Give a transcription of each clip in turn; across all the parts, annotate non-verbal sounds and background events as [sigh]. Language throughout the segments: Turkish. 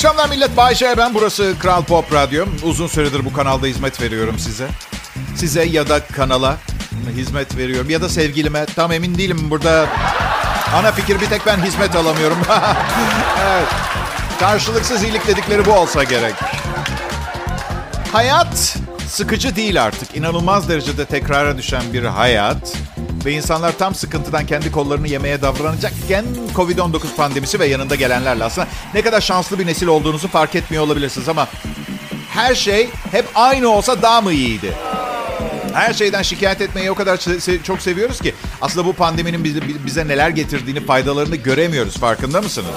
akşamlar millet. Bayşe ben. Burası Kral Pop Radyo. Uzun süredir bu kanalda hizmet veriyorum size. Size ya da kanala hizmet veriyorum. Ya da sevgilime. Tam emin değilim burada. Ana fikir bir tek ben hizmet alamıyorum. [laughs] evet. Karşılıksız iyilik dedikleri bu olsa gerek. Hayat sıkıcı değil artık. İnanılmaz derecede tekrara düşen bir hayat. Ve insanlar tam sıkıntıdan kendi kollarını yemeye davranacakken Covid-19 pandemisi ve yanında gelenlerle aslında ne kadar şanslı bir nesil olduğunuzu fark etmiyor olabilirsiniz ama her şey hep aynı olsa daha mı iyiydi? Her şeyden şikayet etmeyi o kadar çok seviyoruz ki aslında bu pandeminin bize, bize neler getirdiğini, faydalarını göremiyoruz. Farkında mısınız?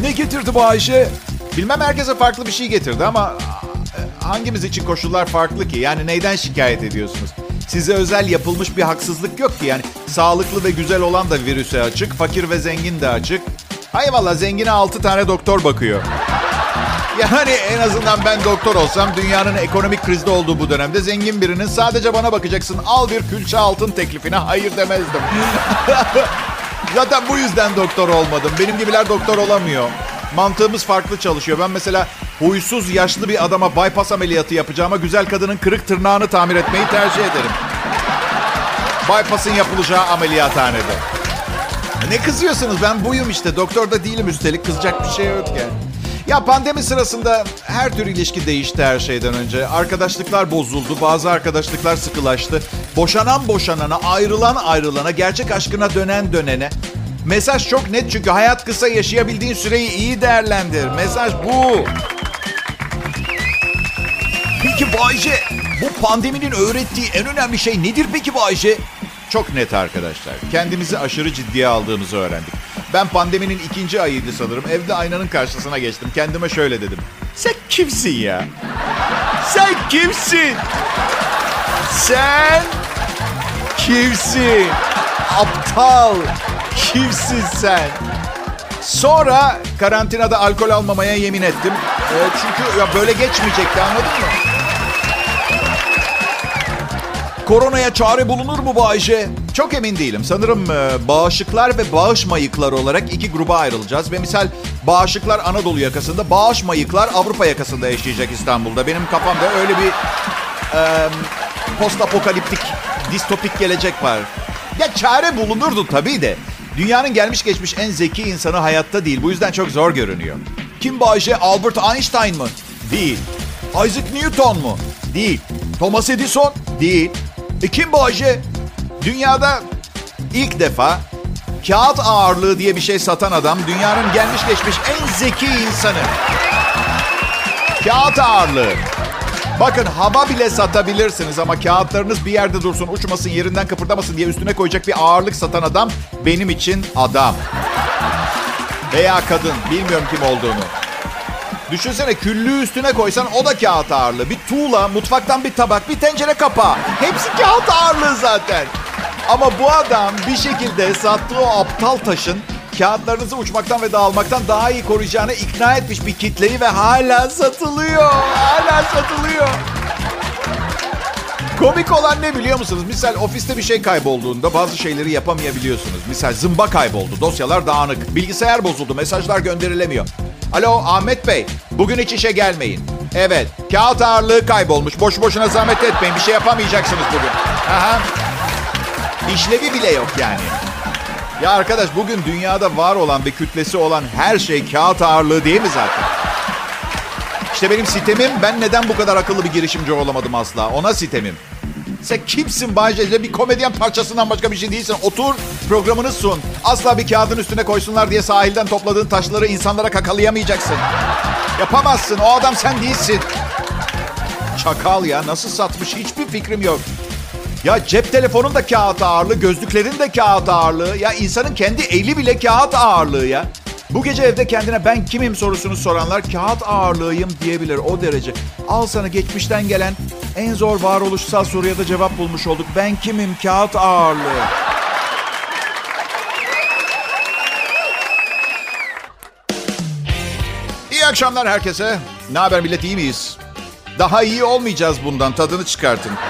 Ne getirdi bu Ayşe? Bilmem herkese farklı bir şey getirdi ama hangimiz için koşullar farklı ki? Yani neyden şikayet ediyorsunuz? Size özel yapılmış bir haksızlık yok ki. Yani sağlıklı ve güzel olan da virüse açık, fakir ve zengin de açık. Hay valla zengine 6 tane doktor bakıyor. Yani en azından ben doktor olsam dünyanın ekonomik krizde olduğu bu dönemde zengin birinin sadece bana bakacaksın al bir külçe altın teklifine hayır demezdim. [laughs] Zaten bu yüzden doktor olmadım. Benim gibiler doktor olamıyor. Mantığımız farklı çalışıyor. Ben mesela huysuz yaşlı bir adama bypass ameliyatı yapacağıma güzel kadının kırık tırnağını tamir etmeyi tercih ederim. Bypass'ın yapılacağı ameliyathanede. Ne kızıyorsunuz? Ben buyum işte. Doktor da değilim üstelik. Kızacak bir şey yok yani. Ya pandemi sırasında her tür ilişki değişti her şeyden önce. Arkadaşlıklar bozuldu, bazı arkadaşlıklar sıkılaştı. Boşanan boşanana, ayrılan ayrılana, gerçek aşkına dönen dönene. Mesaj çok net çünkü hayat kısa yaşayabildiğin süreyi iyi değerlendir. Mesaj bu. Peki Bayce, bu pandeminin öğrettiği en önemli şey nedir peki Bayce? Çok net arkadaşlar. Kendimizi aşırı ciddiye aldığımızı öğrendik. Ben pandeminin ikinci ayıydı sanırım. Evde aynanın karşısına geçtim. Kendime şöyle dedim. Sen kimsin ya? Sen kimsin? Sen kimsin? Aptal. Kimsin sen? Sonra karantinada alkol almamaya yemin ettim. E, çünkü ya böyle geçmeyecekti anladın mı? Koronaya çare bulunur mu Bayşe? Çok emin değilim. Sanırım e, bağışıklar ve bağış mayıklar olarak iki gruba ayrılacağız. Ve misal bağışıklar Anadolu yakasında, bağış mayıklar Avrupa yakasında yaşayacak İstanbul'da. Benim kafamda öyle bir e, post apokaliptik, distopik gelecek var. Ya çare bulunurdu tabii de. Dünyanın gelmiş geçmiş en zeki insanı hayatta değil. Bu yüzden çok zor görünüyor. Kim Bayşe? Albert Einstein mı? Değil. Isaac Newton mu? Değil. Thomas Edison? Değil. E kim bu Ayşe? Dünyada ilk defa kağıt ağırlığı diye bir şey satan adam dünyanın gelmiş geçmiş en zeki insanı. Kağıt ağırlığı. Bakın hava bile satabilirsiniz ama kağıtlarınız bir yerde dursun, uçmasın, yerinden kıpırdamasın diye üstüne koyacak bir ağırlık satan adam benim için adam. Veya kadın, bilmiyorum kim olduğunu. Düşünsene küllüğü üstüne koysan o da kağıt ağırlığı. Bir tuğla, mutfaktan bir tabak, bir tencere kapağı. Hepsi kağıt ağırlığı zaten. Ama bu adam bir şekilde sattığı o aptal taşın kağıtlarınızı uçmaktan ve dağılmaktan daha iyi koruyacağını ikna etmiş bir kitleyi ve hala satılıyor. Hala satılıyor. Komik olan ne biliyor musunuz? Misal ofiste bir şey kaybolduğunda bazı şeyleri yapamayabiliyorsunuz. Misal zımba kayboldu, dosyalar dağınık, bilgisayar bozuldu, mesajlar gönderilemiyor. Alo Ahmet Bey, bugün hiç işe gelmeyin. Evet, kağıt ağırlığı kaybolmuş. Boş boşuna zahmet etmeyin, bir şey yapamayacaksınız bugün. Aha. İşlevi bile yok yani. Ya arkadaş bugün dünyada var olan bir kütlesi olan her şey kağıt ağırlığı değil mi zaten? İşte benim sitemim ben neden bu kadar akıllı bir girişimci olamadım asla. Ona sitemim. Sen kimsin Bayce? Bir komedyen parçasından başka bir şey değilsin. Otur programını sun. Asla bir kağıdın üstüne koysunlar diye sahilden topladığın taşları insanlara kakalayamayacaksın. Yapamazsın. O adam sen değilsin. Çakal ya. Nasıl satmış hiçbir fikrim yok. Ya cep telefonun da kağıt ağırlığı, gözlüklerin de kağıt ağırlığı. Ya insanın kendi eli bile kağıt ağırlığı ya. Bu gece evde kendine ben kimim sorusunu soranlar kağıt ağırlığıyım diyebilir o derece. Al sana geçmişten gelen en zor varoluşsal soruya da cevap bulmuş olduk. Ben kimim kağıt ağırlığı. İyi akşamlar herkese. Ne haber millet iyi miyiz? Daha iyi olmayacağız bundan tadını çıkartın. [laughs]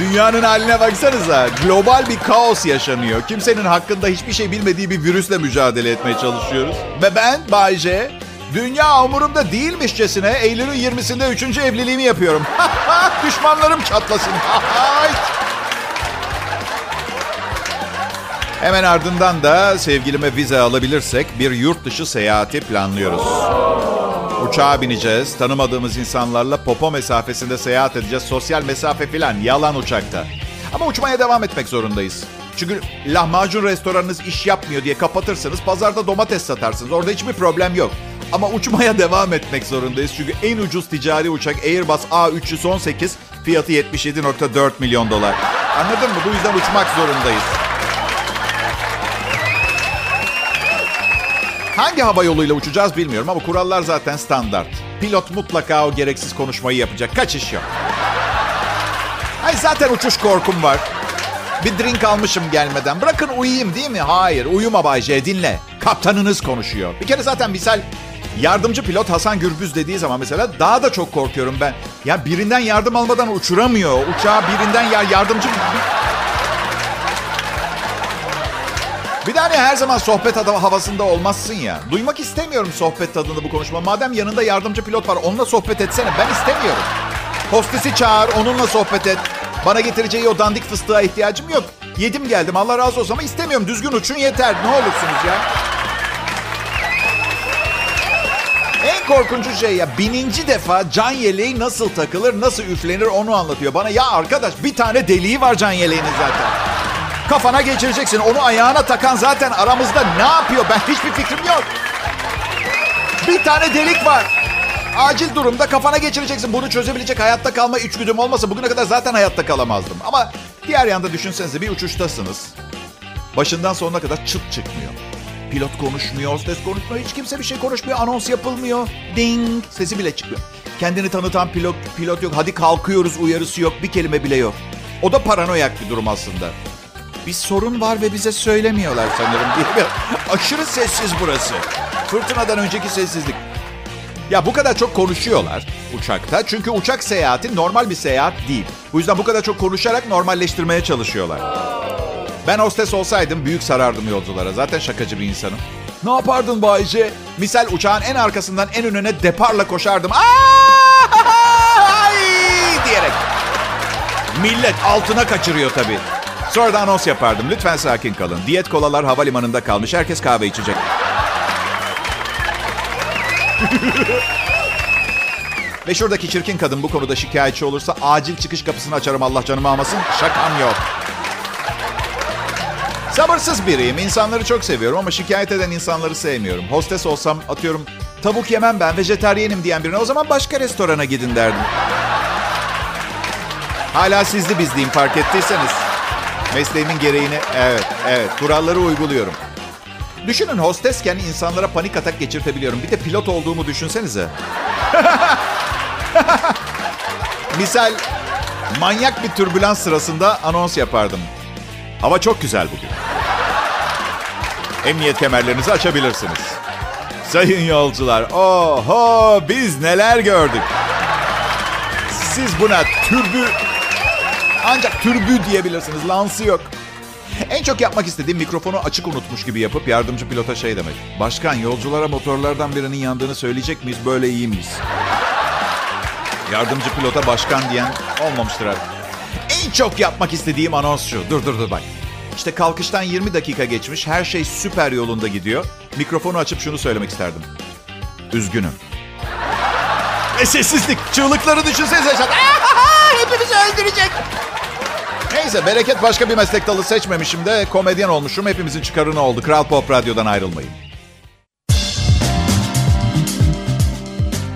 Dünyanın haline baksanıza. Global bir kaos yaşanıyor. Kimsenin hakkında hiçbir şey bilmediği bir virüsle mücadele etmeye çalışıyoruz. Ve ben Bay J, dünya umurumda değilmişçesine Eylül'ün 20'sinde 3. evliliğimi yapıyorum. [laughs] Düşmanlarım çatlasın. Hemen ardından da sevgilime vize alabilirsek bir yurt dışı seyahati planlıyoruz. Uçağa bineceğiz. Tanımadığımız insanlarla popo mesafesinde seyahat edeceğiz. Sosyal mesafe filan yalan uçakta. Ama uçmaya devam etmek zorundayız. Çünkü lahmacun restoranınız iş yapmıyor diye kapatırsanız pazarda domates satarsınız. Orada hiçbir problem yok. Ama uçmaya [laughs] devam etmek zorundayız. Çünkü en ucuz ticari uçak Airbus A318 fiyatı 77.4 milyon dolar. Anladın mı? Bu yüzden uçmak zorundayız. Hangi hava yoluyla uçacağız bilmiyorum ama kurallar zaten standart. Pilot mutlaka o gereksiz konuşmayı yapacak. Kaçış yok. Ay zaten uçuş korkum var. Bir drink almışım gelmeden. Bırakın uyuyayım değil mi? Hayır uyuma Bay J dinle. Kaptanınız konuşuyor. Bir kere zaten misal yardımcı pilot Hasan Gürbüz dediği zaman mesela daha da çok korkuyorum ben. Ya birinden yardım almadan uçuramıyor. Uçağı birinden ya yardımcı... Bir hani her zaman sohbet havasında olmazsın ya. Duymak istemiyorum sohbet tadında bu konuşma. Madem yanında yardımcı pilot var onunla sohbet etsene. Ben istemiyorum. Hostesi çağır onunla sohbet et. Bana getireceği o dandik fıstığa ihtiyacım yok. Yedim geldim Allah razı olsun ama istemiyorum. Düzgün uçun yeter. Ne olursunuz ya. En korkuncu şey ya bininci defa can yeleği nasıl takılır, nasıl üflenir onu anlatıyor. Bana ya arkadaş bir tane deliği var can yeleğinin zaten. Kafana geçireceksin. Onu ayağına takan zaten aramızda ne yapıyor? Ben hiçbir fikrim yok. Bir tane delik var. Acil durumda kafana geçireceksin. Bunu çözebilecek hayatta kalma içgüdüm olmasa bugüne kadar zaten hayatta kalamazdım. Ama diğer yanda düşünsenize bir uçuştasınız. Başından sonuna kadar çıt çıkmıyor. Pilot konuşmuyor, hostes konuşmuyor, hiç kimse bir şey konuşmuyor, anons yapılmıyor. Ding, sesi bile çıkmıyor. Kendini tanıtan pilot, pilot yok, hadi kalkıyoruz uyarısı yok, bir kelime bile yok. O da paranoyak bir durum aslında. Bir sorun var ve bize söylemiyorlar sanırım. [laughs] Aşırı sessiz burası. Fırtınadan önceki sessizlik. Ya bu kadar çok konuşuyorlar uçakta. Çünkü uçak seyahati normal bir seyahat değil. Bu yüzden bu kadar çok konuşarak normalleştirmeye çalışıyorlar. Ben hostes olsaydım büyük sarardım yolculara. Zaten şakacı bir insanım. Ne yapardın Bayce? Misal uçağın en arkasından en önüne deparla koşardım. [laughs] Ay! diyerek. Millet altına kaçırıyor tabii. Sonra da anons yapardım. Lütfen sakin kalın. Diyet kolalar havalimanında kalmış. Herkes kahve içecek. [laughs] Ve şuradaki çirkin kadın bu konuda şikayetçi olursa acil çıkış kapısını açarım Allah canımı almasın. Şakam yok. Sabırsız biriyim. İnsanları çok seviyorum ama şikayet eden insanları sevmiyorum. Hostes olsam atıyorum tavuk yemem ben vejeteryenim diyen birine o zaman başka restorana gidin derdim. Hala sizli bizliyim fark ettiyseniz. Mesleğimin gereğini evet evet kuralları uyguluyorum. Düşünün hostesken insanlara panik atak geçirtebiliyorum. Bir de pilot olduğumu düşünsenize. [laughs] Misal manyak bir türbülans sırasında anons yapardım. Hava çok güzel bugün. Emniyet kemerlerinizi açabilirsiniz. Sayın yolcular, oho biz neler gördük. Siz buna türbü ancak türbü diyebilirsiniz. Lansı yok. En çok yapmak istediğim mikrofonu açık unutmuş gibi yapıp yardımcı pilota şey demek. Başkan yolculara motorlardan birinin yandığını söyleyecek miyiz? Böyle iyi miyiz? Yardımcı pilota başkan diyen olmamıştır artık. En çok yapmak istediğim anons şu. Dur dur dur bak. İşte kalkıştan 20 dakika geçmiş. Her şey süper yolunda gidiyor. Mikrofonu açıp şunu söylemek isterdim. Üzgünüm. Ve sessizlik. Çığlıkları düşünsenize. [laughs] Hepimizi öldürecek. Neyse bereket başka bir meslek dalı seçmemişim de komedyen olmuşum. Hepimizin çıkarını oldu. Kral Pop Radyo'dan ayrılmayın.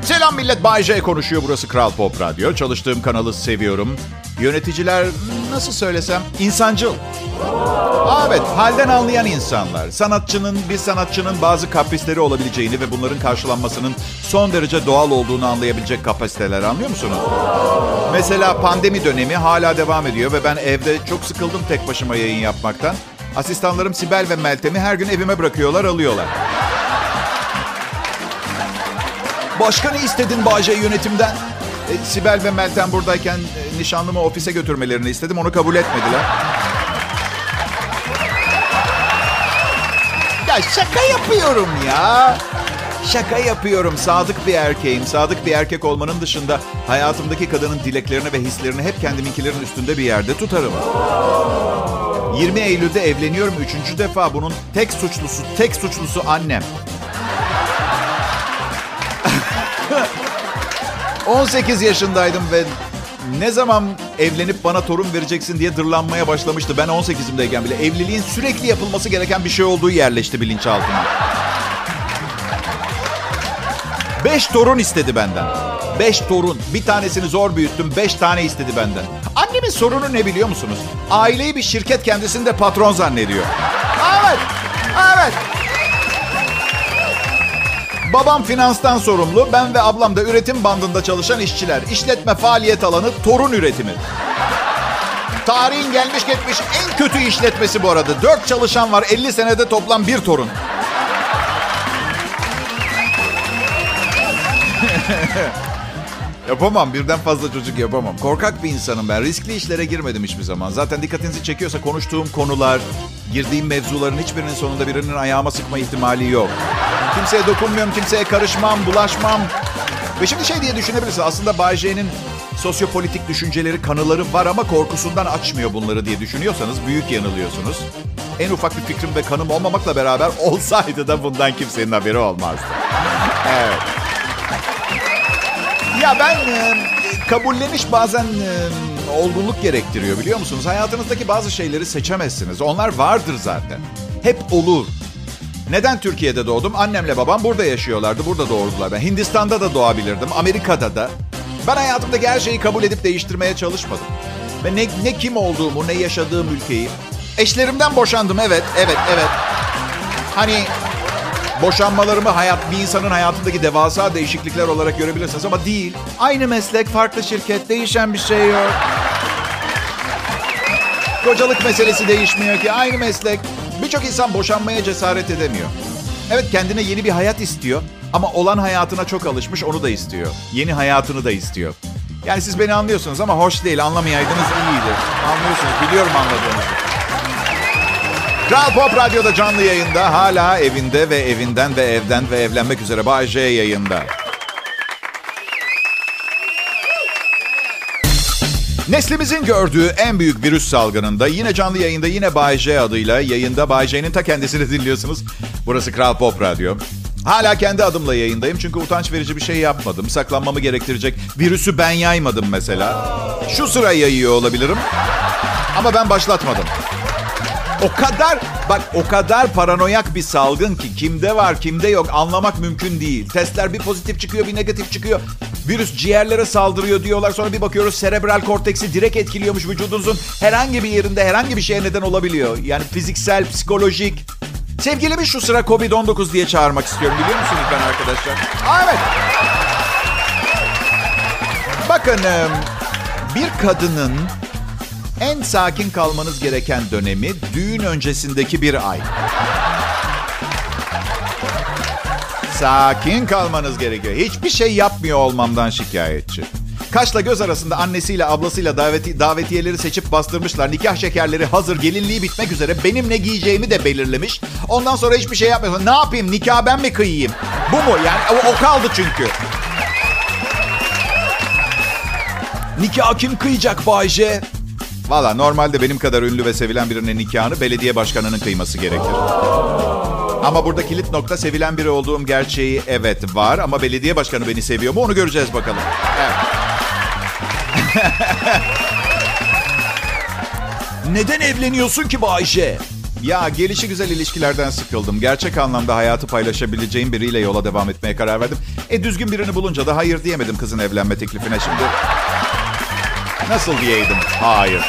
Selam millet. Bay J konuşuyor. Burası Kral Pop Radyo. Çalıştığım kanalı seviyorum. Yöneticiler nasıl söylesem insancıl. Evet, halden anlayan insanlar. Sanatçının, bir sanatçının bazı kaprisleri olabileceğini ve bunların karşılanmasının son derece doğal olduğunu anlayabilecek kapasiteler anlıyor musunuz? Mesela pandemi dönemi hala devam ediyor ve ben evde çok sıkıldım tek başıma yayın yapmaktan. Asistanlarım Sibel ve Meltem'i her gün evime bırakıyorlar, alıyorlar. Başka ne istedin Bağcay yönetimden? E, Sibel ve Meltem buradayken e, nişanlımı ofise götürmelerini istedim. Onu kabul etmediler. Ya şaka yapıyorum ya. Şaka yapıyorum. Sadık bir erkeğim. Sadık bir erkek olmanın dışında hayatımdaki kadının dileklerini ve hislerini hep kendiminkilerin üstünde bir yerde tutarım. 20 Eylül'de evleniyorum. Üçüncü defa bunun tek suçlusu, tek suçlusu annem. [laughs] 18 yaşındaydım ve ne zaman evlenip bana torun vereceksin diye dırlanmaya başlamıştı. Ben 18'imdeyken bile evliliğin sürekli yapılması gereken bir şey olduğu yerleşti bilinçaltıma. Beş torun istedi benden. Beş torun. Bir tanesini zor büyüttüm. Beş tane istedi benden. Annemin sorunu ne biliyor musunuz? Aileyi bir şirket kendisinde patron zannediyor. Evet. Evet. Babam finanstan sorumlu. Ben ve ablam da üretim bandında çalışan işçiler. İşletme faaliyet alanı torun üretimi. Tarihin gelmiş geçmiş en kötü işletmesi bu arada. Dört çalışan var. 50 senede toplam bir torun. [laughs] Yapamam. Birden fazla çocuk yapamam. Korkak bir insanım ben. Riskli işlere girmedim hiçbir zaman. Zaten dikkatinizi çekiyorsa konuştuğum konular, girdiğim mevzuların hiçbirinin sonunda birinin ayağıma sıkma ihtimali yok. Kimseye dokunmuyorum, kimseye karışmam, bulaşmam. Ve şimdi şey diye düşünebilirsin. Aslında Bay sosyopolitik düşünceleri, kanıları var ama korkusundan açmıyor bunları diye düşünüyorsanız büyük yanılıyorsunuz. En ufak bir fikrim ve kanım olmamakla beraber [laughs] olsaydı da bundan kimsenin haberi olmazdı. Evet. Ya ben e, kabulleniş bazen e, olgunluk gerektiriyor biliyor musunuz? Hayatınızdaki bazı şeyleri seçemezsiniz. Onlar vardır zaten. Hep olur. Neden Türkiye'de doğdum? Annemle babam burada yaşıyorlardı. Burada doğurdular. Ben Hindistan'da da doğabilirdim. Amerika'da da. Ben hayatımdaki her şeyi kabul edip değiştirmeye çalışmadım. Ve ne, ne kim olduğumu, ne yaşadığım ülkeyi. Eşlerimden boşandım evet, evet, evet. Hani boşanmalarımı hayat bir insanın hayatındaki devasa değişiklikler olarak görebilirsiniz ama değil. Aynı meslek, farklı şirket, değişen bir şey yok. Kocalık meselesi değişmiyor ki. Aynı meslek. Birçok insan boşanmaya cesaret edemiyor. Evet kendine yeni bir hayat istiyor ama olan hayatına çok alışmış onu da istiyor. Yeni hayatını da istiyor. Yani siz beni anlıyorsunuz ama hoş değil. Anlamayaydınız iyiydi. Anlıyorsunuz. Biliyorum anladığınızı. Kral Pop Radyo'da canlı yayında. Hala evinde ve evinden ve evden ve evlenmek üzere Bay J yayında. Neslimizin gördüğü en büyük virüs salgınında yine canlı yayında yine Bay J adıyla yayında Bay J'nin ta kendisini dinliyorsunuz. Burası Kral Pop Radyo. Hala kendi adımla yayındayım çünkü utanç verici bir şey yapmadım. Saklanmamı gerektirecek virüsü ben yaymadım mesela. Şu sıra yayıyor olabilirim ama ben başlatmadım. O kadar bak o kadar paranoyak bir salgın ki kimde var kimde yok anlamak mümkün değil. Testler bir pozitif çıkıyor bir negatif çıkıyor. Virüs ciğerlere saldırıyor diyorlar. Sonra bir bakıyoruz serebral korteksi direkt etkiliyormuş vücudunuzun herhangi bir yerinde herhangi bir şeye neden olabiliyor. Yani fiziksel, psikolojik. Sevgilimi şu sıra Covid-19 diye çağırmak istiyorum biliyor musunuz ben arkadaşlar? Evet. Bakın bir kadının en sakin kalmanız gereken dönemi düğün öncesindeki bir ay. Sakin kalmanız gerekiyor. Hiçbir şey yapmıyor olmamdan şikayetçi. Kaşla göz arasında annesiyle ablasıyla daveti, davetiyeleri seçip bastırmışlar. Nikah şekerleri hazır, gelinliği bitmek üzere. Benim ne giyeceğimi de belirlemiş. Ondan sonra hiçbir şey yapmıyorsun. Ne yapayım? Nikah ben mi kıyayım? Bu mu? Yani o, o kaldı çünkü. Nikah kim kıyacak Bayce? Valla normalde benim kadar ünlü ve sevilen birinin nikahını belediye başkanının kıyması gerekir. Ama burada kilit nokta sevilen biri olduğum gerçeği evet var ama belediye başkanı beni seviyor mu onu göreceğiz bakalım. [laughs] Neden evleniyorsun ki Bayşe? Ya gelişi güzel ilişkilerden sıkıldım. Gerçek anlamda hayatı paylaşabileceğim biriyle yola devam etmeye karar verdim. E düzgün birini bulunca da hayır diyemedim kızın evlenme teklifine şimdi. Nasıl diyeydim? Hayır.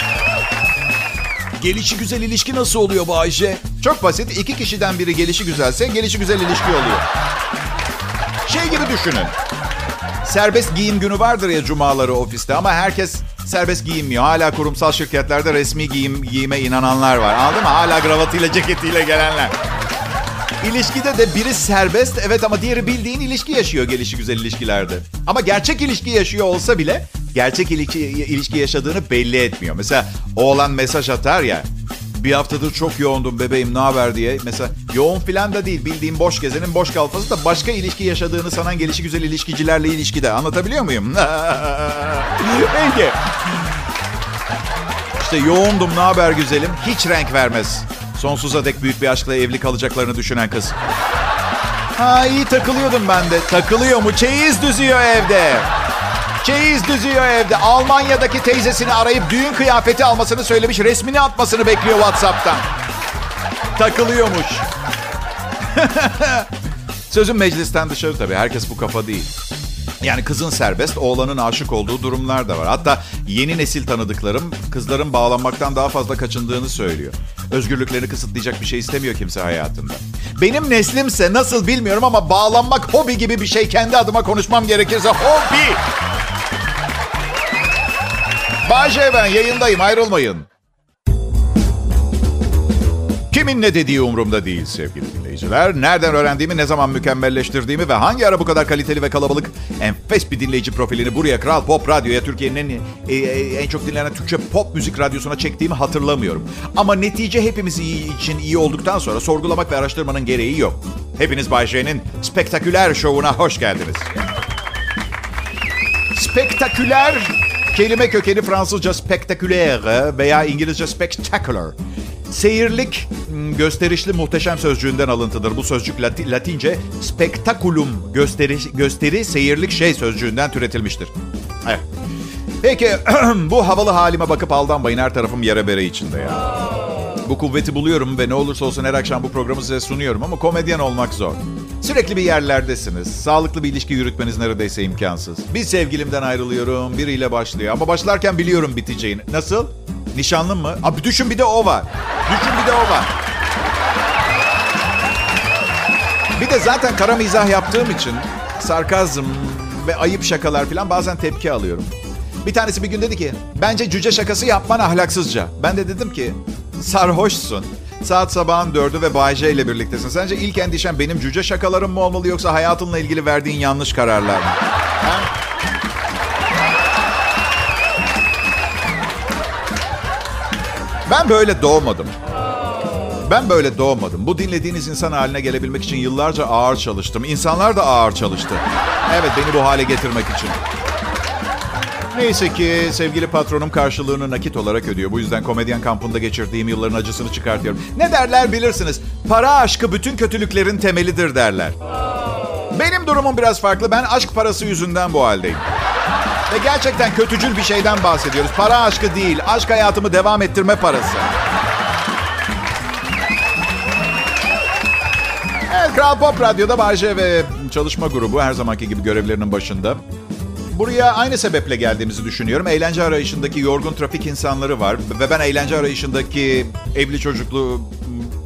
Gelişi güzel ilişki nasıl oluyor Bayşe? Çok basit. İki kişiden biri gelişi güzelse gelişi güzel ilişki oluyor. Şey gibi düşünün. Serbest giyim günü vardır ya cumaları ofiste ama herkes serbest giyinmiyor. Hala kurumsal şirketlerde resmi giyim giyime inananlar var. Anladın mı? Hala kravatıyla ceketiyle gelenler. İlişkide de biri serbest evet ama diğeri bildiğin ilişki yaşıyor gelişi güzel ilişkilerde. Ama gerçek ilişki yaşıyor olsa bile gerçek ilişki, ilişki yaşadığını belli etmiyor. Mesela oğlan mesaj atar ya bir haftadır çok yoğundum bebeğim ne haber diye. Mesela yoğun filan da değil bildiğim boş gezenin boş kalfası da başka ilişki yaşadığını sanan gelişi güzel ilişkicilerle ilişkide. Anlatabiliyor muyum? [laughs] Peki. İşte yoğundum ne haber güzelim hiç renk vermez. Sonsuza dek büyük bir aşkla evli kalacaklarını düşünen kız. Ha iyi takılıyordum ben de. Takılıyor mu? Çeyiz düzüyor evde. Çeyiz düzüyor evde. Almanya'daki teyzesini arayıp düğün kıyafeti almasını söylemiş. Resmini atmasını bekliyor WhatsApp'tan. Takılıyormuş. [laughs] Sözüm meclisten dışarı tabii. Herkes bu kafa değil. Yani kızın serbest, oğlanın aşık olduğu durumlar da var. Hatta yeni nesil tanıdıklarım kızların bağlanmaktan daha fazla kaçındığını söylüyor. Özgürlüklerini kısıtlayacak bir şey istemiyor kimse hayatında. Benim neslimse nasıl bilmiyorum ama bağlanmak hobi gibi bir şey. Kendi adıma konuşmam gerekirse hobi. Bahçe ben yayındayım ayrılmayın. Kimin ne dediği umurumda değil sevgili dinleyiciler. Nereden öğrendiğimi, ne zaman mükemmelleştirdiğimi ve hangi ara bu kadar kaliteli ve kalabalık enfes bir dinleyici profilini buraya Kral Pop Radyo'ya Türkiye'nin en, e, e, en çok dinlenen Türkçe pop müzik radyosuna çektiğimi hatırlamıyorum. Ama netice hepimiz iyi, için iyi olduktan sonra sorgulamak ve araştırmanın gereği yok. Hepiniz Bay J'nin spektaküler şovuna hoş geldiniz. Spektaküler kelime kökeni Fransızca spectaculaire veya İngilizce spectacular. Seyirlik, hmm, gösterişli muhteşem sözcüğünden alıntıdır. Bu sözcük Lati- Latince spectaculum, gösteri, gösteri, seyirlik şey sözcüğünden türetilmiştir. Peki [clears throat] bu havalı halime bakıp aldanmayın her tarafım yere bere içinde ya. Bu kuvveti buluyorum ve ne olursa olsun her akşam bu programı size sunuyorum ama komedyen olmak zor. Sürekli bir yerlerdesiniz. Sağlıklı bir ilişki yürütmeniz neredeyse imkansız. Bir sevgilimden ayrılıyorum, biriyle başlıyor. Ama başlarken biliyorum biteceğini. Nasıl? Nişanlın mı? Abi düşün bir de o var. Düşün bir de o var. Bir de zaten kara mizah yaptığım için sarkazm ve ayıp şakalar falan bazen tepki alıyorum. Bir tanesi bir gün dedi ki, bence cüce şakası yapman ahlaksızca. Ben de dedim ki, sarhoşsun. Saat sabahın dördü ve Bay J ile birliktesin. Sence ilk endişen benim cüce şakalarım mı olmalı yoksa hayatınla ilgili verdiğin yanlış kararlar mı? Ha? Ben böyle doğmadım. Ben böyle doğmadım. Bu dinlediğiniz insan haline gelebilmek için yıllarca ağır çalıştım. İnsanlar da ağır çalıştı. Evet beni bu hale getirmek için. Neyse ki sevgili patronum karşılığını nakit olarak ödüyor. Bu yüzden komedyen kampında geçirdiğim yılların acısını çıkartıyorum. Ne derler bilirsiniz. Para aşkı bütün kötülüklerin temelidir derler. Benim durumum biraz farklı. Ben aşk parası yüzünden bu haldeyim. Ve gerçekten kötücül bir şeyden bahsediyoruz. Para aşkı değil, aşk hayatımı devam ettirme parası. Evet, Kral Pop Radyo'da Bayce ve çalışma grubu her zamanki gibi görevlerinin başında. Buraya aynı sebeple geldiğimizi düşünüyorum. Eğlence arayışındaki yorgun trafik insanları var. Ve ben eğlence arayışındaki evli çocuklu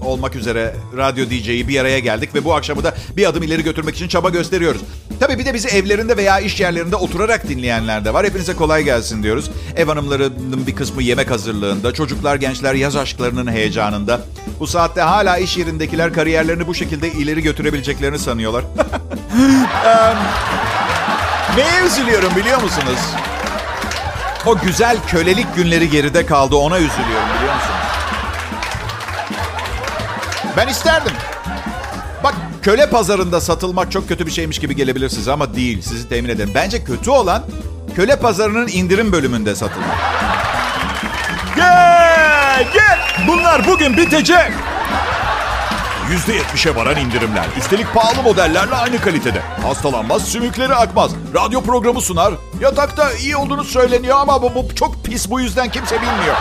olmak üzere radyo DJ'yi bir araya geldik. Ve bu akşamı da bir adım ileri götürmek için çaba gösteriyoruz. Tabii bir de bizi evlerinde veya iş yerlerinde oturarak dinleyenler de var. Hepinize kolay gelsin diyoruz. Ev hanımlarının bir kısmı yemek hazırlığında. Çocuklar, gençler yaz aşklarının heyecanında. Bu saatte hala iş yerindekiler kariyerlerini bu şekilde ileri götürebileceklerini sanıyorlar. [laughs] Neye üzülüyorum biliyor musunuz? O güzel kölelik günleri geride kaldı. Ona üzülüyorum biliyor musunuz? Ben isterdim. Bak köle pazarında satılmak çok kötü bir şeymiş gibi gelebilir size ama değil. Sizi temin ederim. Bence kötü olan köle pazarının indirim bölümünde satılmak. Gel gel. Bunlar bugün bitecek. %70'e varan indirimler. Üstelik pahalı modellerle aynı kalitede. Hastalanmaz, sümükleri akmaz. Radyo programı sunar. Yatakta iyi olduğunu söyleniyor ama bu, bu çok pis bu yüzden kimse bilmiyor.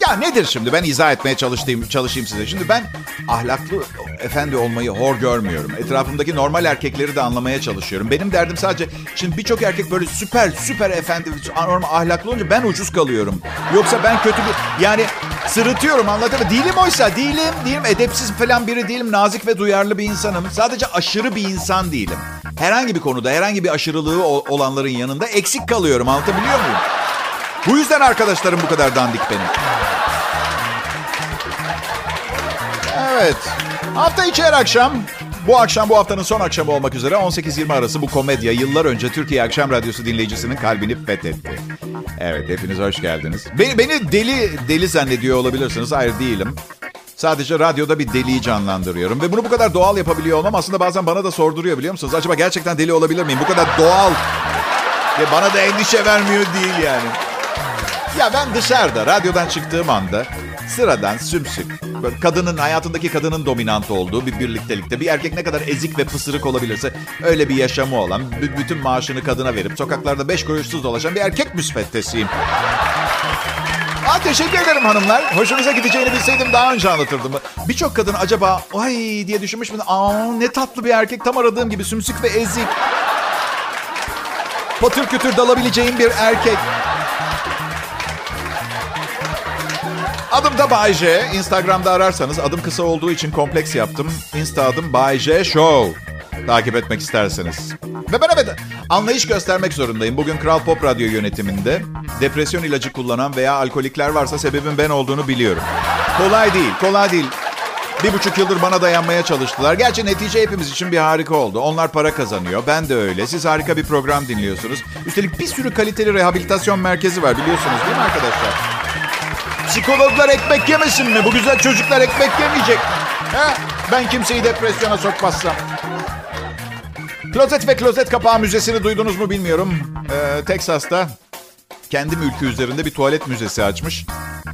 Ya nedir şimdi? Ben izah etmeye çalıştığım, çalışayım size. Şimdi ben ahlaklı efendi olmayı hor görmüyorum. Etrafımdaki normal erkekleri de anlamaya çalışıyorum. Benim derdim sadece... Şimdi birçok erkek böyle süper süper efendi, normal ahlaklı olunca ben ucuz kalıyorum. Yoksa ben kötü bir... Yani sırıtıyorum anladın mı? Değilim oysa değilim. Değilim edepsiz falan biri değilim. Nazik ve duyarlı bir insanım. Sadece aşırı bir insan değilim. Herhangi bir konuda herhangi bir aşırılığı olanların yanında eksik kalıyorum. Anlatabiliyor muyum? Bu yüzden arkadaşlarım bu kadar dandik benim. Evet. Hafta içi her akşam bu akşam bu haftanın son akşamı olmak üzere 18-20 arası bu komedya yıllar önce Türkiye Akşam Radyosu dinleyicisinin kalbini fethetti. Evet hepiniz hoş geldiniz. Beni, beni deli deli zannediyor olabilirsiniz. Hayır değilim. Sadece radyoda bir deliyi canlandırıyorum. Ve bunu bu kadar doğal yapabiliyor olmam aslında bazen bana da sorduruyor biliyor musunuz? Acaba gerçekten deli olabilir miyim? Bu kadar doğal. Ve bana da endişe vermiyor değil yani. Ya ben dışarıda radyodan çıktığım anda sıradan sümsük kadının hayatındaki kadının dominant olduğu bir birliktelikte bir erkek ne kadar ezik ve pısırık olabilirse öyle bir yaşamı olan bütün maaşını kadına verip sokaklarda beş kuruşsuz dolaşan bir erkek müsveddesiyim. Aa, teşekkür ederim hanımlar. Hoşunuza gideceğini bilseydim daha önce anlatırdım. Birçok kadın acaba ay diye düşünmüş mü? Aa ne tatlı bir erkek tam aradığım gibi sümsük ve ezik. Patır kütür dalabileceğim bir erkek. Adım da Bay. Instagram'da ararsanız adım kısa olduğu için kompleks yaptım. Insta adım Bay Show. Takip etmek isterseniz. Ve ben evet anlayış göstermek zorundayım. Bugün Kral Pop Radyo yönetiminde depresyon ilacı kullanan veya alkolikler varsa sebebin ben olduğunu biliyorum. Kolay değil, kolay değil. Bir buçuk yıldır bana dayanmaya çalıştılar. Gerçi netice hepimiz için bir harika oldu. Onlar para kazanıyor. Ben de öyle. Siz harika bir program dinliyorsunuz. Üstelik bir sürü kaliteli rehabilitasyon merkezi var biliyorsunuz değil mi arkadaşlar? Psikologlar ekmek yemesin mi? Bu güzel çocuklar ekmek yemeyecek mi? He? Ben kimseyi depresyona sokmazsam. Klozet ve Klozet Kapağı Müzesi'ni duydunuz mu bilmiyorum. Ee, Texas'ta kendi mülkü üzerinde bir tuvalet müzesi açmış.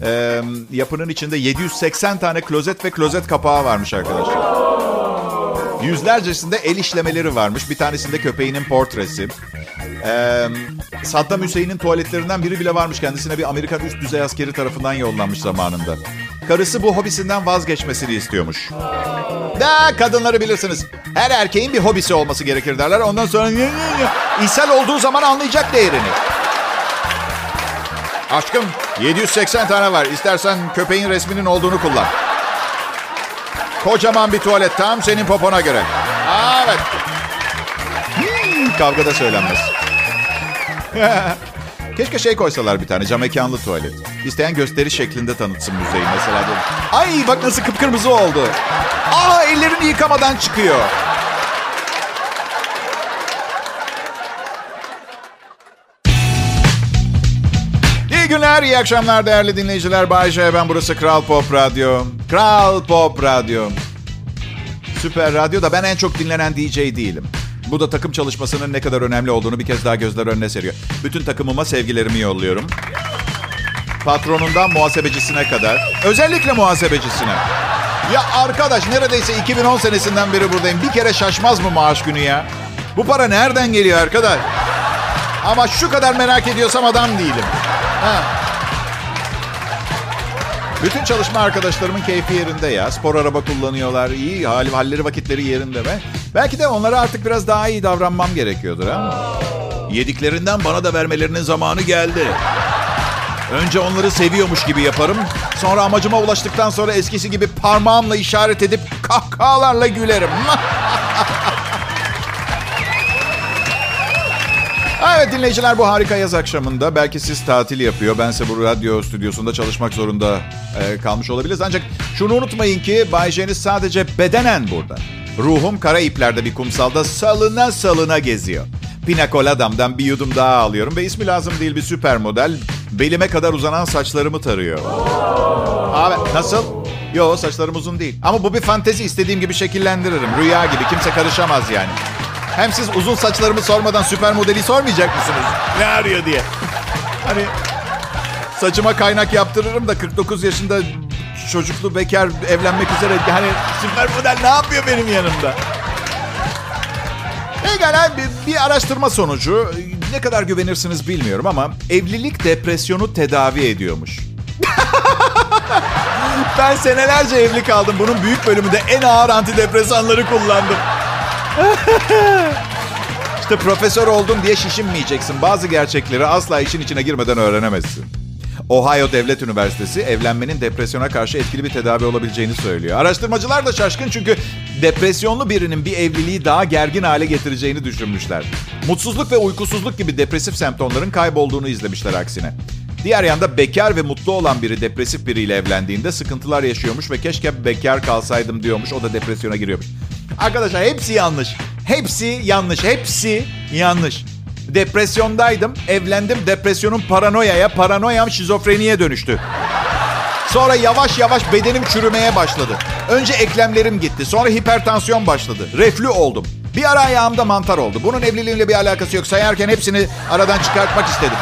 Ee, yapının içinde 780 tane klozet ve klozet kapağı varmış arkadaşlar. Yüzlercesinde el işlemeleri varmış. Bir tanesinde köpeğinin portresi. Ee, Saddam Hüseyin'in tuvaletlerinden biri bile varmış. Kendisine bir Amerikan üst düzey askeri tarafından yollanmış zamanında. Karısı bu hobisinden vazgeçmesini istiyormuş. Da kadınları bilirsiniz. Her erkeğin bir hobisi olması gerekir derler. Ondan sonra ishal olduğu zaman anlayacak değerini. Aşkım 780 tane var. İstersen köpeğin resminin olduğunu kullan. Kocaman bir tuvalet tam senin popona göre. Evet. Hmm, kavgada söylenmez. [laughs] Keşke şey koysalar bir tane cam mekanlı tuvalet. İsteyen gösteri şeklinde tanıtsın müzeyi mesela. Ay bak nasıl kıpkırmızı oldu. Aa ellerini yıkamadan çıkıyor. Günler, iyi akşamlar değerli dinleyiciler. Bay J, ben burası Kral Pop Radyo. Kral Pop Radyo. Süper Radyo da ben en çok dinlenen DJ değilim. Bu da takım çalışmasının ne kadar önemli olduğunu bir kez daha gözler önüne seriyor. Bütün takımıma sevgilerimi yolluyorum. Patronundan muhasebecisine kadar. Özellikle muhasebecisine. Ya arkadaş neredeyse 2010 senesinden beri buradayım. Bir kere şaşmaz mı maaş günü ya? Bu para nereden geliyor arkadaş? Ama şu kadar merak ediyorsam adam değilim. Ha. Bütün çalışma arkadaşlarımın keyfi yerinde ya. Spor araba kullanıyorlar. iyi hal, halleri vakitleri yerinde ve belki de onlara artık biraz daha iyi davranmam gerekiyordur ha. Yediklerinden bana da vermelerinin zamanı geldi. Önce onları seviyormuş gibi yaparım. Sonra amacıma ulaştıktan sonra eskisi gibi parmağımla işaret edip kahkahalarla gülerim. [laughs] Evet dinleyiciler bu harika yaz akşamında belki siz tatil yapıyor. Bense bu radyo stüdyosunda çalışmak zorunda e, kalmış olabiliriz. Ancak şunu unutmayın ki Bay J'niz sadece bedenen burada. Ruhum kara iplerde bir kumsalda salına salına geziyor. Pina Colada'mdan bir yudum daha alıyorum ve ismi lazım değil bir süper model. Belime kadar uzanan saçlarımı tarıyor. Abi nasıl? Yo saçlarım uzun değil. Ama bu bir fantezi istediğim gibi şekillendiririm. Rüya gibi kimse karışamaz yani. Hem siz uzun saçlarımı sormadan süper modeli sormayacak mısınız? Ne arıyor diye. Hani saçıma kaynak yaptırırım da 49 yaşında çocuklu bekar evlenmek üzere. Hani süper model ne yapıyor benim yanımda? Pekala bir, bir araştırma sonucu ne kadar güvenirsiniz bilmiyorum ama evlilik depresyonu tedavi ediyormuş. [laughs] ben senelerce evli kaldım. Bunun büyük bölümünde en ağır antidepresanları kullandım. [laughs] işte profesör oldum diye şişinmeyeceksin. Bazı gerçekleri asla işin içine girmeden öğrenemezsin. Ohio Devlet Üniversitesi evlenmenin depresyona karşı etkili bir tedavi olabileceğini söylüyor. Araştırmacılar da şaşkın çünkü depresyonlu birinin bir evliliği daha gergin hale getireceğini düşünmüşler. Mutsuzluk ve uykusuzluk gibi depresif semptomların kaybolduğunu izlemişler aksine. Diğer yanda bekar ve mutlu olan biri depresif biriyle evlendiğinde sıkıntılar yaşıyormuş ve keşke bekar kalsaydım diyormuş. O da depresyona giriyormuş. Arkadaşlar hepsi yanlış. Hepsi yanlış. Hepsi yanlış. Depresyondaydım, evlendim. Depresyonun paranoyaya, paranoyam şizofreniye dönüştü. Sonra yavaş yavaş bedenim çürümeye başladı. Önce eklemlerim gitti. Sonra hipertansiyon başladı. Reflü oldum. Bir ara ayağımda mantar oldu. Bunun evliliğimle bir alakası yok. Sayarken hepsini aradan çıkartmak istedim.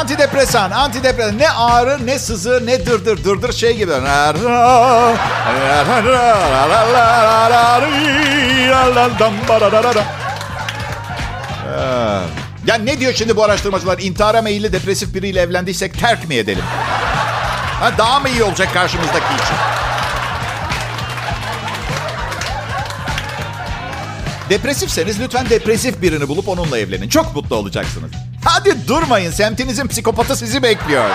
Antidepresan, antidepresan. Ne ağrı, ne sızı, ne dırdır. Dırdır şey gibi. Ya ne diyor şimdi bu araştırmacılar? İntihara meyilli depresif biriyle evlendiysek terk mi edelim? Ha, daha mı iyi olacak karşımızdaki için? Depresifseniz lütfen depresif birini bulup onunla evlenin. Çok mutlu olacaksınız. Hadi durmayın. Semtinizin psikopatı sizi bekliyor.